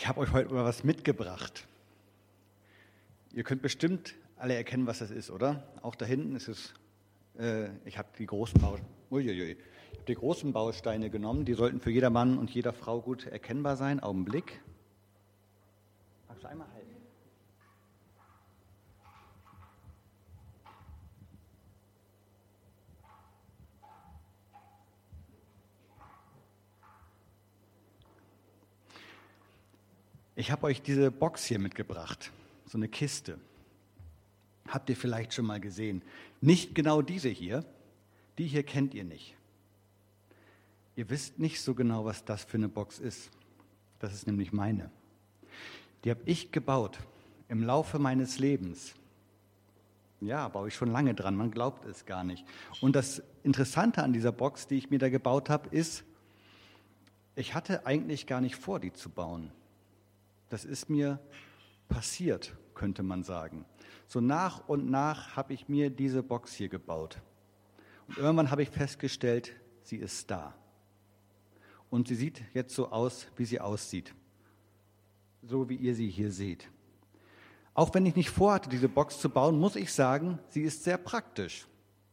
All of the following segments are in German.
Ich habe euch heute mal was mitgebracht. Ihr könnt bestimmt alle erkennen, was das ist, oder? Auch da hinten ist es, äh, ich habe die, großen Bau, uiuiui, hab die großen Bausteine genommen, die sollten für jeder Mann und jeder Frau gut erkennbar sein. Augenblick. Magst du einmal halten? Ich habe euch diese Box hier mitgebracht, so eine Kiste. Habt ihr vielleicht schon mal gesehen? Nicht genau diese hier, die hier kennt ihr nicht. Ihr wisst nicht so genau, was das für eine Box ist. Das ist nämlich meine. Die habe ich gebaut im Laufe meines Lebens. Ja, baue ich schon lange dran, man glaubt es gar nicht. Und das Interessante an dieser Box, die ich mir da gebaut habe, ist, ich hatte eigentlich gar nicht vor, die zu bauen. Das ist mir passiert, könnte man sagen. So nach und nach habe ich mir diese Box hier gebaut. Und irgendwann habe ich festgestellt, sie ist da. Und sie sieht jetzt so aus, wie sie aussieht. So wie ihr sie hier seht. Auch wenn ich nicht vorhatte, diese Box zu bauen, muss ich sagen, sie ist sehr praktisch.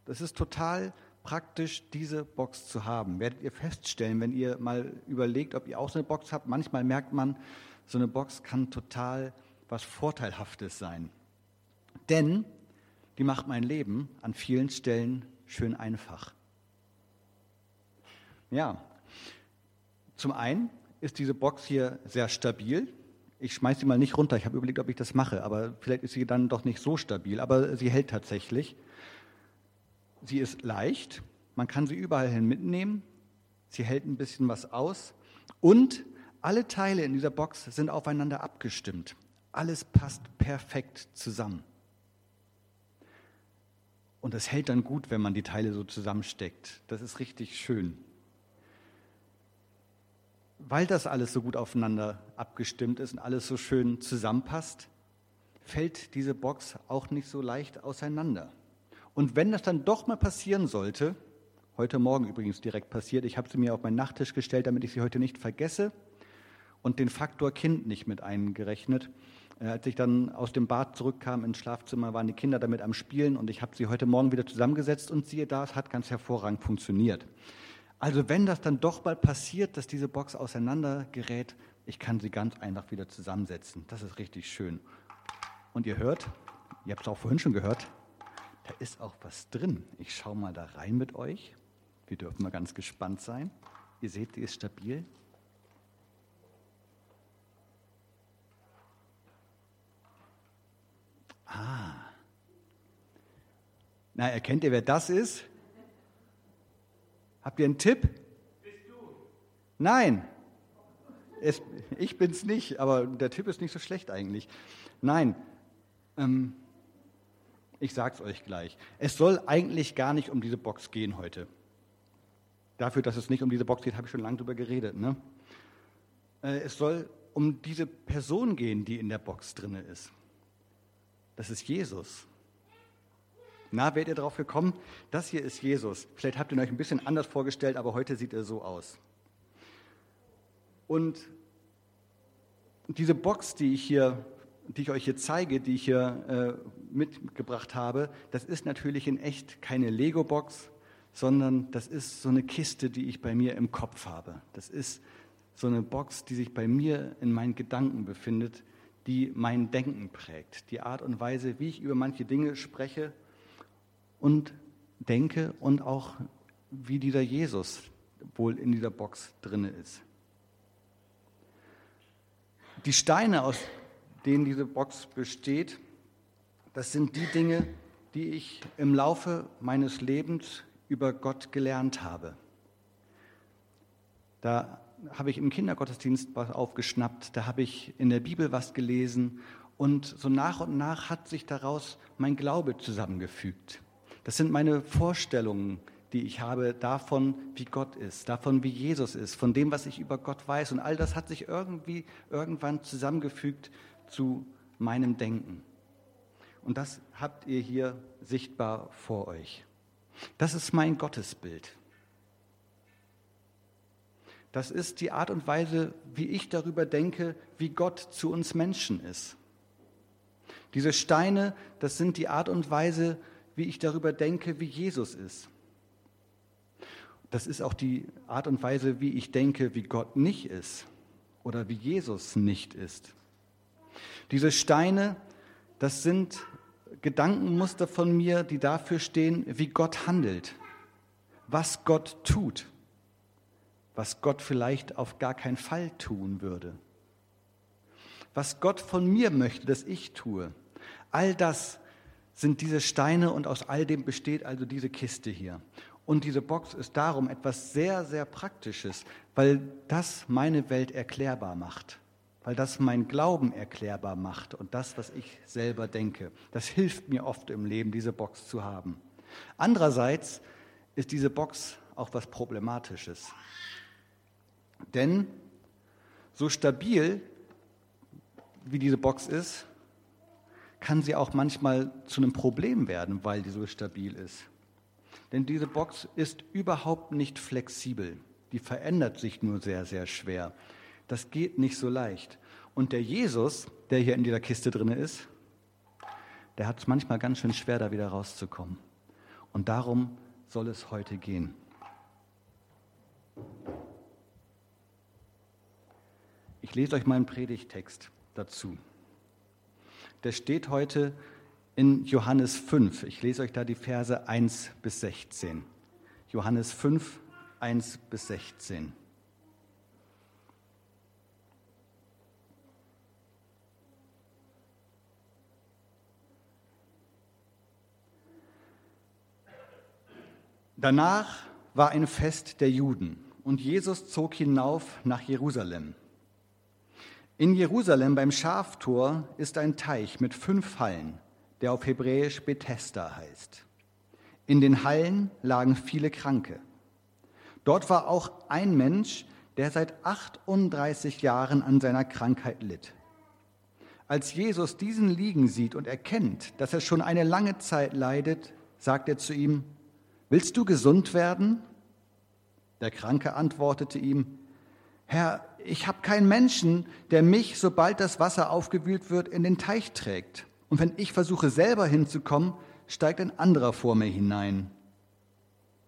Das ist total praktisch, diese Box zu haben. Werdet ihr feststellen, wenn ihr mal überlegt, ob ihr auch so eine Box habt. Manchmal merkt man, so eine Box kann total was Vorteilhaftes sein. Denn die macht mein Leben an vielen Stellen schön einfach. Ja, zum einen ist diese Box hier sehr stabil. Ich schmeiße sie mal nicht runter. Ich habe überlegt, ob ich das mache, aber vielleicht ist sie dann doch nicht so stabil. Aber sie hält tatsächlich. Sie ist leicht. Man kann sie überall hin mitnehmen. Sie hält ein bisschen was aus. Und alle Teile in dieser Box sind aufeinander abgestimmt. Alles passt perfekt zusammen. Und es hält dann gut, wenn man die Teile so zusammensteckt. Das ist richtig schön. Weil das alles so gut aufeinander abgestimmt ist und alles so schön zusammenpasst, fällt diese Box auch nicht so leicht auseinander. Und wenn das dann doch mal passieren sollte, heute Morgen übrigens direkt passiert, ich habe sie mir auf meinen Nachttisch gestellt, damit ich sie heute nicht vergesse, und den Faktor Kind nicht mit eingerechnet. Äh, als ich dann aus dem Bad zurückkam ins Schlafzimmer, waren die Kinder damit am Spielen und ich habe sie heute Morgen wieder zusammengesetzt und siehe da, es hat ganz hervorragend funktioniert. Also wenn das dann doch mal passiert, dass diese Box auseinander gerät, ich kann sie ganz einfach wieder zusammensetzen. Das ist richtig schön. Und ihr hört, ihr habt es auch vorhin schon gehört, da ist auch was drin. Ich schaue mal da rein mit euch. Wir dürfen mal ganz gespannt sein. Ihr seht, die ist stabil. Ah. Na, erkennt ihr, wer das ist? Habt ihr einen Tipp? Bist du? Nein. Es, ich bin's nicht, aber der Tipp ist nicht so schlecht eigentlich. Nein. Ähm, ich sag's euch gleich. Es soll eigentlich gar nicht um diese Box gehen heute. Dafür, dass es nicht um diese Box geht, habe ich schon lange drüber geredet. Ne? Äh, es soll um diese Person gehen, die in der Box drin ist. Das ist Jesus. Na, werdet ihr darauf gekommen? Das hier ist Jesus. Vielleicht habt ihr ihn euch ein bisschen anders vorgestellt, aber heute sieht er so aus. Und diese Box, die ich hier, die ich euch hier zeige, die ich hier äh, mitgebracht habe, das ist natürlich in echt keine Lego-Box, sondern das ist so eine Kiste, die ich bei mir im Kopf habe. Das ist so eine Box, die sich bei mir in meinen Gedanken befindet, die mein Denken prägt, die Art und Weise, wie ich über manche Dinge spreche und denke und auch wie dieser Jesus wohl in dieser Box drin ist. Die Steine, aus denen diese Box besteht, das sind die Dinge, die ich im Laufe meines Lebens über Gott gelernt habe. Da habe ich im Kindergottesdienst was aufgeschnappt, da habe ich in der Bibel was gelesen und so nach und nach hat sich daraus mein Glaube zusammengefügt. Das sind meine Vorstellungen, die ich habe davon, wie Gott ist, davon, wie Jesus ist, von dem, was ich über Gott weiß. Und all das hat sich irgendwie irgendwann zusammengefügt zu meinem Denken. Und das habt ihr hier sichtbar vor euch. Das ist mein Gottesbild. das ist die Art und Weise, wie ich darüber denke, wie Gott zu uns Menschen ist. Diese Steine, das sind die Art und Weise, wie ich darüber denke, wie Jesus ist. Das ist auch die Art und Weise, wie ich denke, wie Gott nicht ist oder wie Jesus nicht ist. Diese Steine, das sind Gedankenmuster von mir, die dafür stehen, wie Gott handelt, was Gott tut, was Gott vielleicht auf gar keinen Fall tun würde, was Gott von mir möchte, dass ich tue. All das sind diese Steine und aus all dem besteht also diese Kiste hier. Und diese Box ist darum etwas sehr, sehr Praktisches, weil das meine Welt erklärbar macht, weil das mein Glauben erklärbar macht und das, was ich selber denke. Das hilft mir oft im Leben, diese Box zu haben. Andererseits ist diese Box auch was Problematisches. Denn so stabil wie diese Box ist, kann sie auch manchmal zu einem Problem werden, weil die so stabil ist. Denn diese Box ist überhaupt nicht flexibel. Die verändert sich nur sehr, sehr schwer. Das geht nicht so leicht. Und der Jesus, der hier in dieser Kiste drin ist, der hat es manchmal ganz schön schwer, da wieder rauszukommen. Und darum soll es heute gehen. Ich lese euch mal einen Predigtext dazu. Der steht heute in Johannes 5. Ich lese euch da die Verse 1 bis 16. Johannes 5, 1 bis 16. Danach war ein Fest der Juden und Jesus zog hinauf nach Jerusalem. In Jerusalem beim Schaftor ist ein Teich mit fünf Hallen der auf Hebräisch Bethesda heißt. In den Hallen lagen viele Kranke. Dort war auch ein Mensch, der seit 38 Jahren an seiner Krankheit litt. Als Jesus diesen liegen sieht und erkennt, dass er schon eine lange Zeit leidet, sagt er zu ihm, Willst du gesund werden? Der Kranke antwortete ihm, Herr, ich habe keinen Menschen, der mich, sobald das Wasser aufgewühlt wird, in den Teich trägt. Und wenn ich versuche selber hinzukommen, steigt ein anderer vor mir hinein.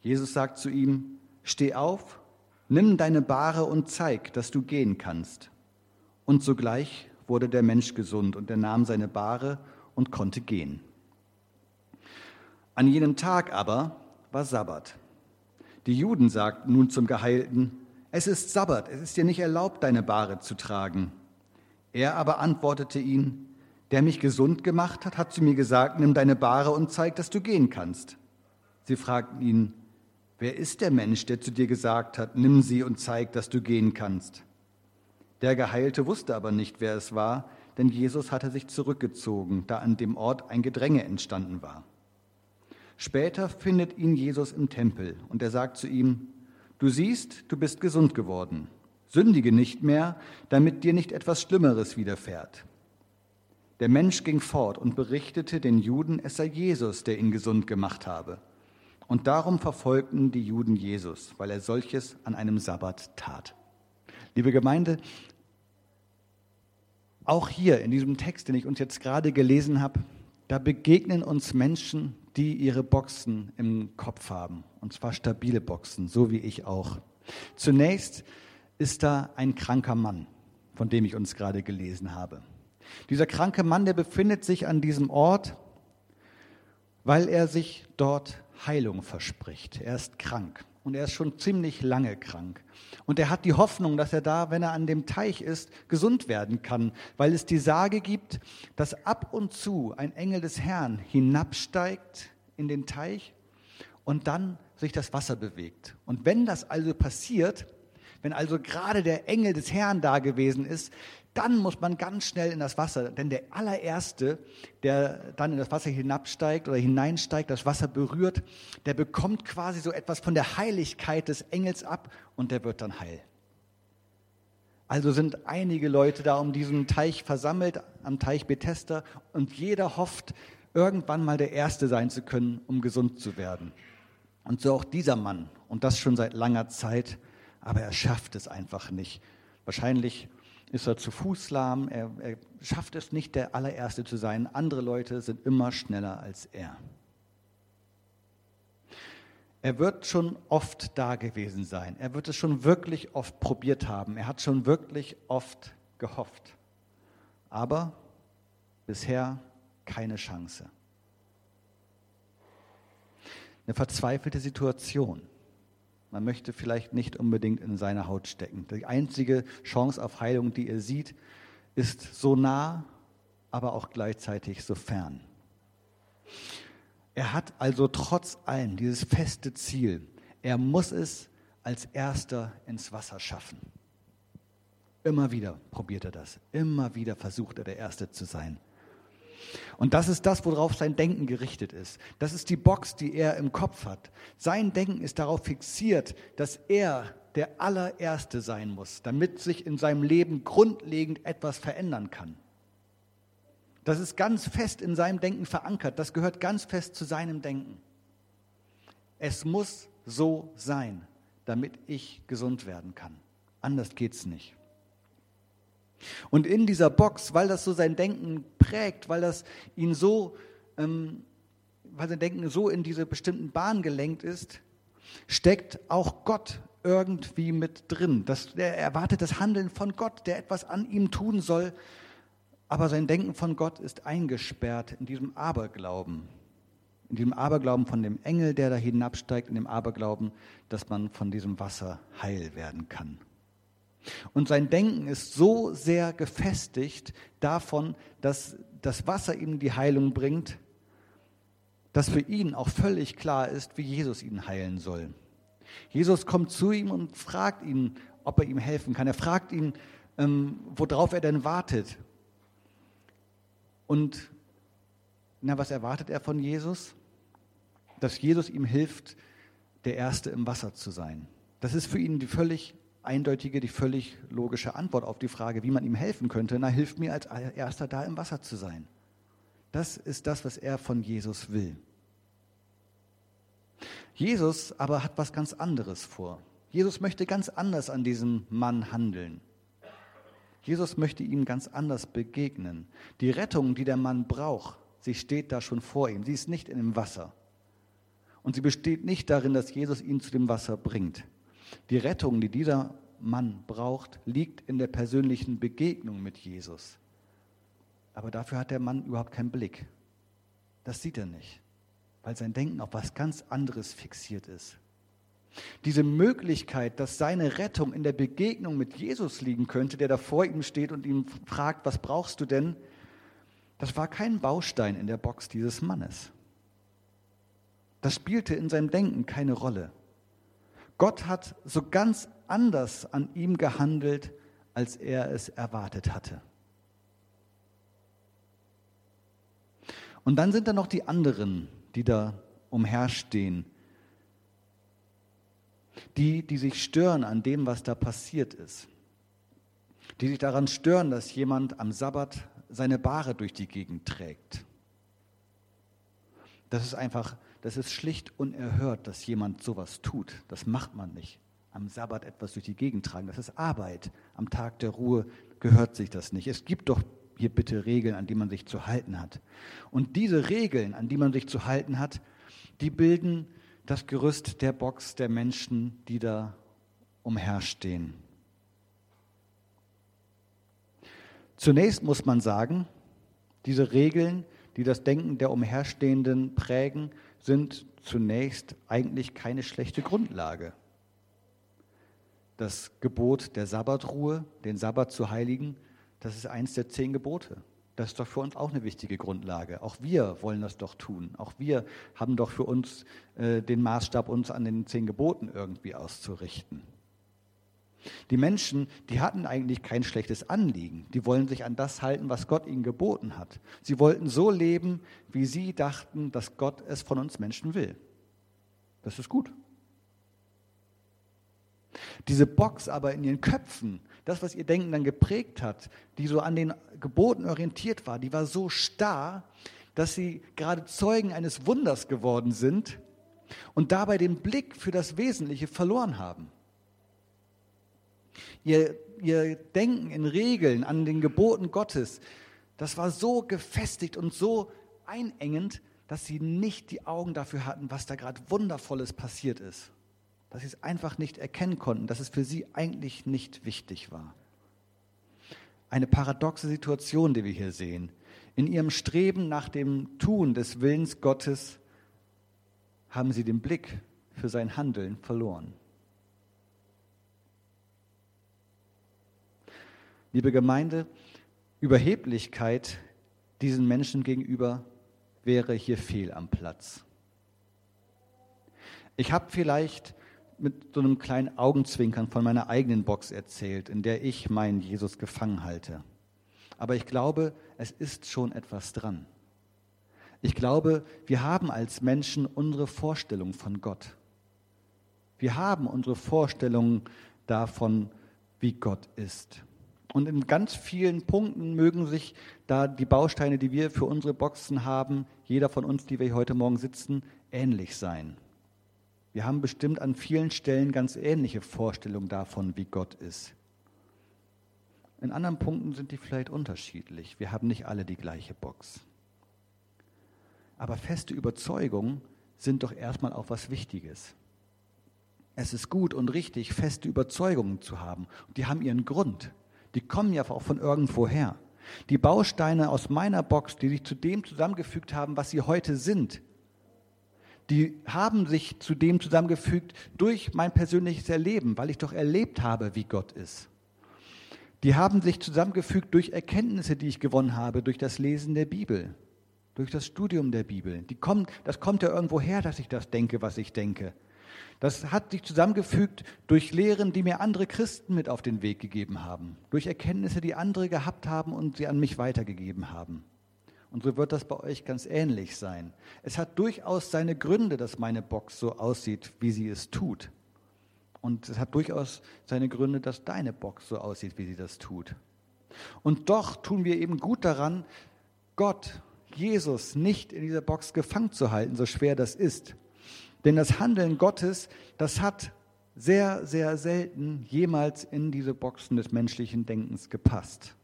Jesus sagt zu ihm, steh auf, nimm deine Bahre und zeig, dass du gehen kannst. Und sogleich wurde der Mensch gesund und er nahm seine Bahre und konnte gehen. An jenem Tag aber war Sabbat. Die Juden sagten nun zum Geheilten, es ist Sabbat, es ist dir nicht erlaubt, deine Bahre zu tragen. Er aber antwortete ihnen, der mich gesund gemacht hat, hat zu mir gesagt, nimm deine Bahre und zeig, dass du gehen kannst. Sie fragten ihn, wer ist der Mensch, der zu dir gesagt hat, nimm sie und zeig, dass du gehen kannst? Der Geheilte wusste aber nicht, wer es war, denn Jesus hatte sich zurückgezogen, da an dem Ort ein Gedränge entstanden war. Später findet ihn Jesus im Tempel und er sagt zu ihm, du siehst, du bist gesund geworden. Sündige nicht mehr, damit dir nicht etwas Schlimmeres widerfährt. Der Mensch ging fort und berichtete den Juden, es sei Jesus, der ihn gesund gemacht habe. Und darum verfolgten die Juden Jesus, weil er solches an einem Sabbat tat. Liebe Gemeinde, auch hier in diesem Text, den ich uns jetzt gerade gelesen habe, da begegnen uns Menschen, die ihre Boxen im Kopf haben, und zwar stabile Boxen, so wie ich auch. Zunächst ist da ein kranker Mann, von dem ich uns gerade gelesen habe. Dieser kranke Mann, der befindet sich an diesem Ort, weil er sich dort Heilung verspricht. Er ist krank und er ist schon ziemlich lange krank. Und er hat die Hoffnung, dass er da, wenn er an dem Teich ist, gesund werden kann, weil es die Sage gibt, dass ab und zu ein Engel des Herrn hinabsteigt in den Teich und dann sich das Wasser bewegt. Und wenn das also passiert, wenn also gerade der Engel des Herrn da gewesen ist, dann muss man ganz schnell in das Wasser, denn der allererste, der dann in das Wasser hinabsteigt oder hineinsteigt, das Wasser berührt, der bekommt quasi so etwas von der Heiligkeit des Engels ab und der wird dann heil. Also sind einige Leute da um diesen Teich versammelt, am Teich Bethesda, und jeder hofft, irgendwann mal der Erste sein zu können, um gesund zu werden. Und so auch dieser Mann, und das schon seit langer Zeit, aber er schafft es einfach nicht. Wahrscheinlich ist er zu Fuß lahm, er, er schafft es nicht, der allererste zu sein. Andere Leute sind immer schneller als er. Er wird schon oft da gewesen sein. Er wird es schon wirklich oft probiert haben. Er hat schon wirklich oft gehofft. Aber bisher keine Chance. Eine verzweifelte Situation. Man möchte vielleicht nicht unbedingt in seine Haut stecken. Die einzige Chance auf Heilung, die er sieht, ist so nah, aber auch gleichzeitig so fern. Er hat also trotz allem dieses feste Ziel. Er muss es als erster ins Wasser schaffen. Immer wieder probiert er das. Immer wieder versucht er der Erste zu sein. Und das ist das, worauf sein Denken gerichtet ist. Das ist die Box, die er im Kopf hat. Sein Denken ist darauf fixiert, dass er der allererste sein muss, damit sich in seinem Leben grundlegend etwas verändern kann. Das ist ganz fest in seinem Denken verankert. Das gehört ganz fest zu seinem Denken. Es muss so sein, damit ich gesund werden kann. Anders geht es nicht. Und in dieser Box, weil das so sein Denken prägt, weil das ihn so, ähm, weil sein Denken so in diese bestimmten Bahnen gelenkt ist, steckt auch Gott irgendwie mit drin. Das, er erwartet das Handeln von Gott, der etwas an ihm tun soll, aber sein Denken von Gott ist eingesperrt in diesem Aberglauben. In diesem Aberglauben von dem Engel, der da hinabsteigt, in dem Aberglauben, dass man von diesem Wasser heil werden kann. Und sein Denken ist so sehr gefestigt davon, dass das Wasser ihm die Heilung bringt, dass für ihn auch völlig klar ist, wie Jesus ihn heilen soll. Jesus kommt zu ihm und fragt ihn, ob er ihm helfen kann. Er fragt ihn, ähm, worauf er denn wartet. Und na, was erwartet er von Jesus? Dass Jesus ihm hilft, der Erste im Wasser zu sein. Das ist für ihn die völlig eindeutige, die völlig logische Antwort auf die Frage, wie man ihm helfen könnte. Na, hilft mir als Erster da im Wasser zu sein. Das ist das, was er von Jesus will. Jesus aber hat was ganz anderes vor. Jesus möchte ganz anders an diesem Mann handeln. Jesus möchte ihm ganz anders begegnen. Die Rettung, die der Mann braucht, sie steht da schon vor ihm. Sie ist nicht in dem Wasser. Und sie besteht nicht darin, dass Jesus ihn zu dem Wasser bringt. Die Rettung, die dieser Mann braucht, liegt in der persönlichen Begegnung mit Jesus. Aber dafür hat der Mann überhaupt keinen Blick. Das sieht er nicht, weil sein Denken auf was ganz anderes fixiert ist. Diese Möglichkeit, dass seine Rettung in der Begegnung mit Jesus liegen könnte, der da vor ihm steht und ihn fragt, was brauchst du denn? Das war kein Baustein in der Box dieses Mannes. Das spielte in seinem Denken keine Rolle. Gott hat so ganz anders an ihm gehandelt, als er es erwartet hatte. Und dann sind da noch die anderen, die da umherstehen. Die, die sich stören an dem, was da passiert ist. Die sich daran stören, dass jemand am Sabbat seine Bahre durch die Gegend trägt. Das ist einfach das ist schlicht unerhört, dass jemand sowas tut. Das macht man nicht. Am Sabbat etwas durch die Gegend tragen, das ist Arbeit. Am Tag der Ruhe gehört sich das nicht. Es gibt doch hier bitte Regeln, an die man sich zu halten hat. Und diese Regeln, an die man sich zu halten hat, die bilden das Gerüst der Box der Menschen, die da umherstehen. Zunächst muss man sagen, diese Regeln, die das Denken der Umherstehenden prägen, sind zunächst eigentlich keine schlechte Grundlage. Das Gebot der Sabbatruhe, den Sabbat zu heiligen, das ist eins der zehn Gebote. Das ist doch für uns auch eine wichtige Grundlage. Auch wir wollen das doch tun. Auch wir haben doch für uns äh, den Maßstab, uns an den zehn Geboten irgendwie auszurichten. Die Menschen, die hatten eigentlich kein schlechtes Anliegen. Die wollen sich an das halten, was Gott ihnen geboten hat. Sie wollten so leben, wie sie dachten, dass Gott es von uns Menschen will. Das ist gut. Diese Box aber in ihren Köpfen, das, was ihr Denken dann geprägt hat, die so an den Geboten orientiert war, die war so starr, dass sie gerade Zeugen eines Wunders geworden sind und dabei den Blick für das Wesentliche verloren haben. Ihr, ihr Denken in Regeln, an den Geboten Gottes, das war so gefestigt und so einengend, dass sie nicht die Augen dafür hatten, was da gerade Wundervolles passiert ist. Dass sie es einfach nicht erkennen konnten, dass es für sie eigentlich nicht wichtig war. Eine paradoxe Situation, die wir hier sehen. In ihrem Streben nach dem Tun des Willens Gottes haben sie den Blick für sein Handeln verloren. Liebe Gemeinde, Überheblichkeit diesen Menschen gegenüber wäre hier fehl am Platz. Ich habe vielleicht mit so einem kleinen Augenzwinkern von meiner eigenen Box erzählt, in der ich meinen Jesus gefangen halte. Aber ich glaube, es ist schon etwas dran. Ich glaube, wir haben als Menschen unsere Vorstellung von Gott. Wir haben unsere Vorstellung davon, wie Gott ist. Und in ganz vielen Punkten mögen sich da die Bausteine, die wir für unsere Boxen haben, jeder von uns, die wir heute Morgen sitzen, ähnlich sein. Wir haben bestimmt an vielen Stellen ganz ähnliche Vorstellungen davon, wie Gott ist. In anderen Punkten sind die vielleicht unterschiedlich. Wir haben nicht alle die gleiche Box. Aber feste Überzeugungen sind doch erstmal auch was Wichtiges. Es ist gut und richtig, feste Überzeugungen zu haben. Und die haben ihren Grund. Die kommen ja auch von irgendwoher. Die Bausteine aus meiner Box, die sich zu dem zusammengefügt haben, was sie heute sind, die haben sich zu dem zusammengefügt durch mein persönliches Erleben, weil ich doch erlebt habe, wie Gott ist. Die haben sich zusammengefügt durch Erkenntnisse, die ich gewonnen habe, durch das Lesen der Bibel, durch das Studium der Bibel. Die kommen, das kommt ja irgendwo her, dass ich das denke, was ich denke. Das hat sich zusammengefügt durch Lehren, die mir andere Christen mit auf den Weg gegeben haben, durch Erkenntnisse, die andere gehabt haben und sie an mich weitergegeben haben. Und so wird das bei euch ganz ähnlich sein. Es hat durchaus seine Gründe, dass meine Box so aussieht, wie sie es tut. Und es hat durchaus seine Gründe, dass deine Box so aussieht, wie sie das tut. Und doch tun wir eben gut daran, Gott, Jesus, nicht in dieser Box gefangen zu halten, so schwer das ist. Denn das Handeln Gottes, das hat sehr, sehr selten jemals in diese Boxen des menschlichen Denkens gepasst.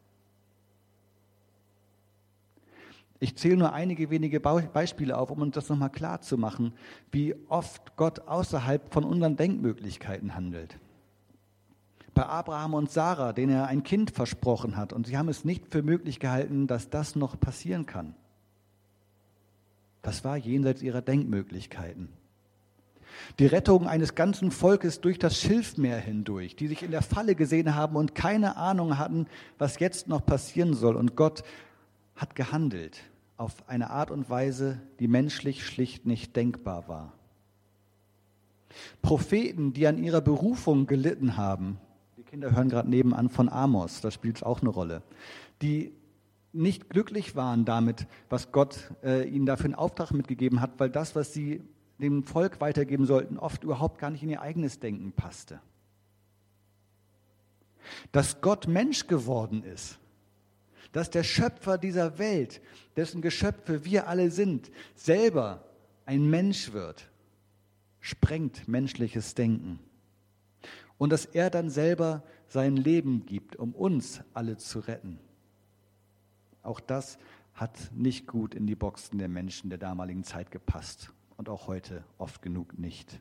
Ich zähle nur einige wenige Beispiele auf, um uns das nochmal klar zu machen, wie oft Gott außerhalb von unseren Denkmöglichkeiten handelt. Bei Abraham und Sarah, denen er ein Kind versprochen hat, und sie haben es nicht für möglich gehalten, dass das noch passieren kann. Das war jenseits ihrer Denkmöglichkeiten. Die Rettung eines ganzen Volkes durch das Schilfmeer hindurch, die sich in der Falle gesehen haben und keine Ahnung hatten, was jetzt noch passieren soll. Und Gott hat gehandelt auf eine Art und Weise, die menschlich schlicht nicht denkbar war. Propheten, die an ihrer Berufung gelitten haben, die Kinder hören gerade nebenan von Amos, da spielt es auch eine Rolle, die nicht glücklich waren damit, was Gott äh, ihnen dafür einen Auftrag mitgegeben hat, weil das, was sie dem Volk weitergeben sollten, oft überhaupt gar nicht in ihr eigenes Denken passte. Dass Gott Mensch geworden ist, dass der Schöpfer dieser Welt, dessen Geschöpfe wir alle sind, selber ein Mensch wird, sprengt menschliches Denken. Und dass er dann selber sein Leben gibt, um uns alle zu retten. Auch das hat nicht gut in die Boxen der Menschen der damaligen Zeit gepasst und auch heute oft genug nicht.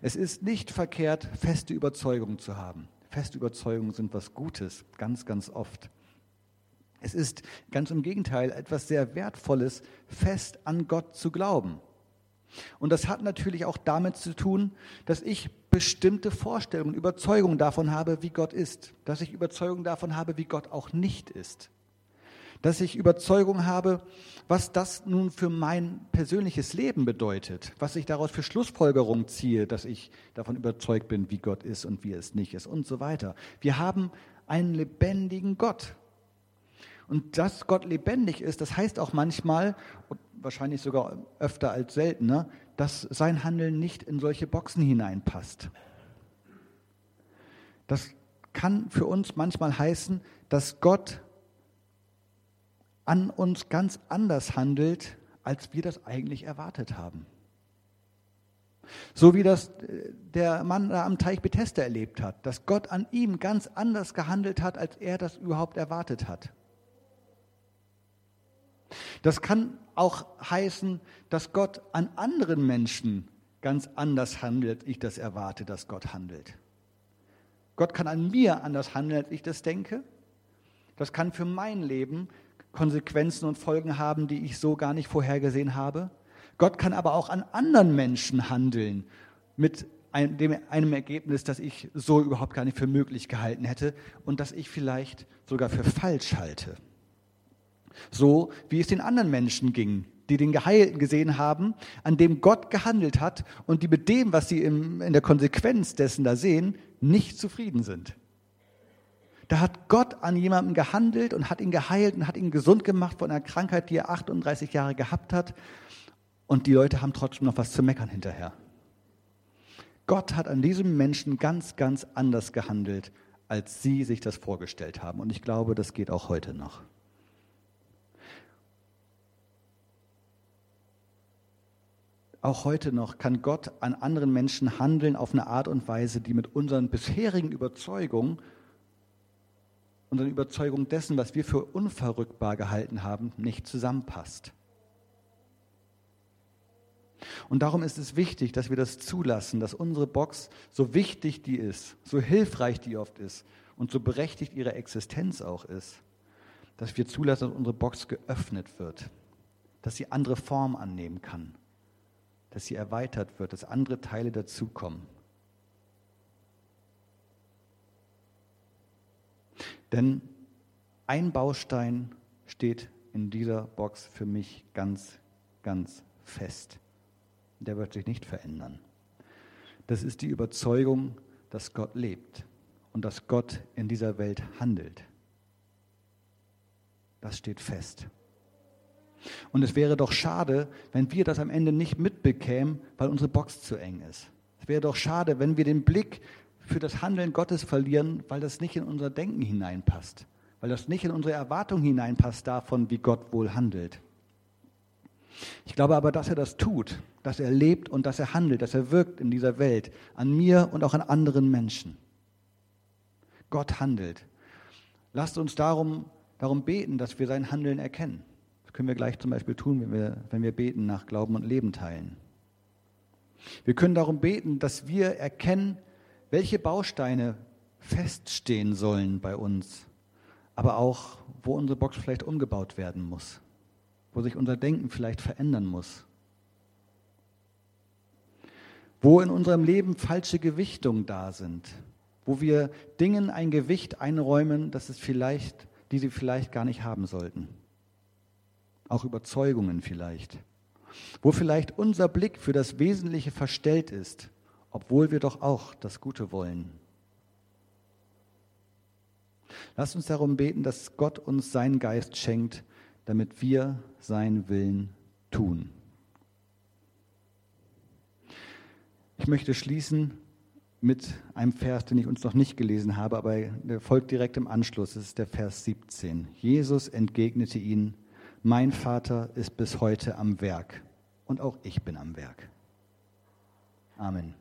Es ist nicht verkehrt, feste Überzeugungen zu haben. Feste Überzeugungen sind was Gutes, ganz, ganz oft. Es ist ganz im Gegenteil etwas sehr Wertvolles, fest an Gott zu glauben. Und das hat natürlich auch damit zu tun, dass ich bestimmte Vorstellungen, Überzeugungen davon habe, wie Gott ist, dass ich Überzeugungen davon habe, wie Gott auch nicht ist dass ich Überzeugung habe, was das nun für mein persönliches Leben bedeutet, was ich daraus für Schlussfolgerungen ziehe, dass ich davon überzeugt bin, wie Gott ist und wie es nicht ist und so weiter. Wir haben einen lebendigen Gott. Und dass Gott lebendig ist, das heißt auch manchmal, wahrscheinlich sogar öfter als seltener, dass sein Handeln nicht in solche Boxen hineinpasst. Das kann für uns manchmal heißen, dass Gott an uns ganz anders handelt, als wir das eigentlich erwartet haben. So wie das äh, der Mann da am Teich Bethesda erlebt hat, dass Gott an ihm ganz anders gehandelt hat, als er das überhaupt erwartet hat. Das kann auch heißen, dass Gott an anderen Menschen ganz anders handelt, ich das erwarte, dass Gott handelt. Gott kann an mir anders handeln, als ich das denke. Das kann für mein Leben Konsequenzen und Folgen haben, die ich so gar nicht vorhergesehen habe. Gott kann aber auch an anderen Menschen handeln mit einem, Ergebnis, das ich so überhaupt gar nicht für möglich gehalten hätte und das ich vielleicht sogar für falsch halte. So wie es den anderen Menschen ging, die den Geheilten gesehen haben, an dem Gott gehandelt hat und die mit dem, was sie in der Konsequenz dessen da sehen, nicht zufrieden sind. Da hat Gott an jemandem gehandelt und hat ihn geheilt und hat ihn gesund gemacht von einer Krankheit, die er 38 Jahre gehabt hat. Und die Leute haben trotzdem noch was zu meckern hinterher. Gott hat an diesem Menschen ganz, ganz anders gehandelt, als sie sich das vorgestellt haben. Und ich glaube, das geht auch heute noch. Auch heute noch kann Gott an anderen Menschen handeln auf eine Art und Weise, die mit unseren bisherigen Überzeugungen, unseren Überzeugungen dessen, was wir für unverrückbar gehalten haben, nicht zusammenpasst. Und darum ist es wichtig, dass wir das zulassen, dass unsere Box, so wichtig die ist, so hilfreich die oft ist und so berechtigt ihre Existenz auch ist, dass wir zulassen, dass unsere Box geöffnet wird, dass sie andere Form annehmen kann dass sie erweitert wird, dass andere Teile dazukommen. Denn ein Baustein steht in dieser Box für mich ganz, ganz fest. Der wird sich nicht verändern. Das ist die Überzeugung, dass Gott lebt und dass Gott in dieser Welt handelt. Das steht fest. Und es wäre doch schade, wenn wir das am Ende nicht mitbekämen, weil unsere Box zu eng ist. Es wäre doch schade, wenn wir den Blick für das Handeln Gottes verlieren, weil das nicht in unser Denken hineinpasst, weil das nicht in unsere Erwartung hineinpasst davon, wie Gott wohl handelt. Ich glaube aber, dass er das tut, dass er lebt und dass er handelt, dass er wirkt in dieser Welt, an mir und auch an anderen Menschen. Gott handelt. Lasst uns darum, darum beten, dass wir sein Handeln erkennen können wir gleich zum Beispiel tun, wenn wir, wenn wir beten nach Glauben und Leben teilen. Wir können darum beten, dass wir erkennen, welche Bausteine feststehen sollen bei uns, aber auch, wo unsere Box vielleicht umgebaut werden muss, wo sich unser Denken vielleicht verändern muss, wo in unserem Leben falsche Gewichtungen da sind, wo wir Dingen ein Gewicht einräumen, das es vielleicht, die sie vielleicht gar nicht haben sollten. Auch Überzeugungen vielleicht, wo vielleicht unser Blick für das Wesentliche verstellt ist, obwohl wir doch auch das Gute wollen. Lasst uns darum beten, dass Gott uns seinen Geist schenkt, damit wir seinen Willen tun. Ich möchte schließen mit einem Vers, den ich uns noch nicht gelesen habe, aber der folgt direkt im Anschluss. Das ist der Vers 17. Jesus entgegnete ihnen, mein Vater ist bis heute am Werk und auch ich bin am Werk. Amen.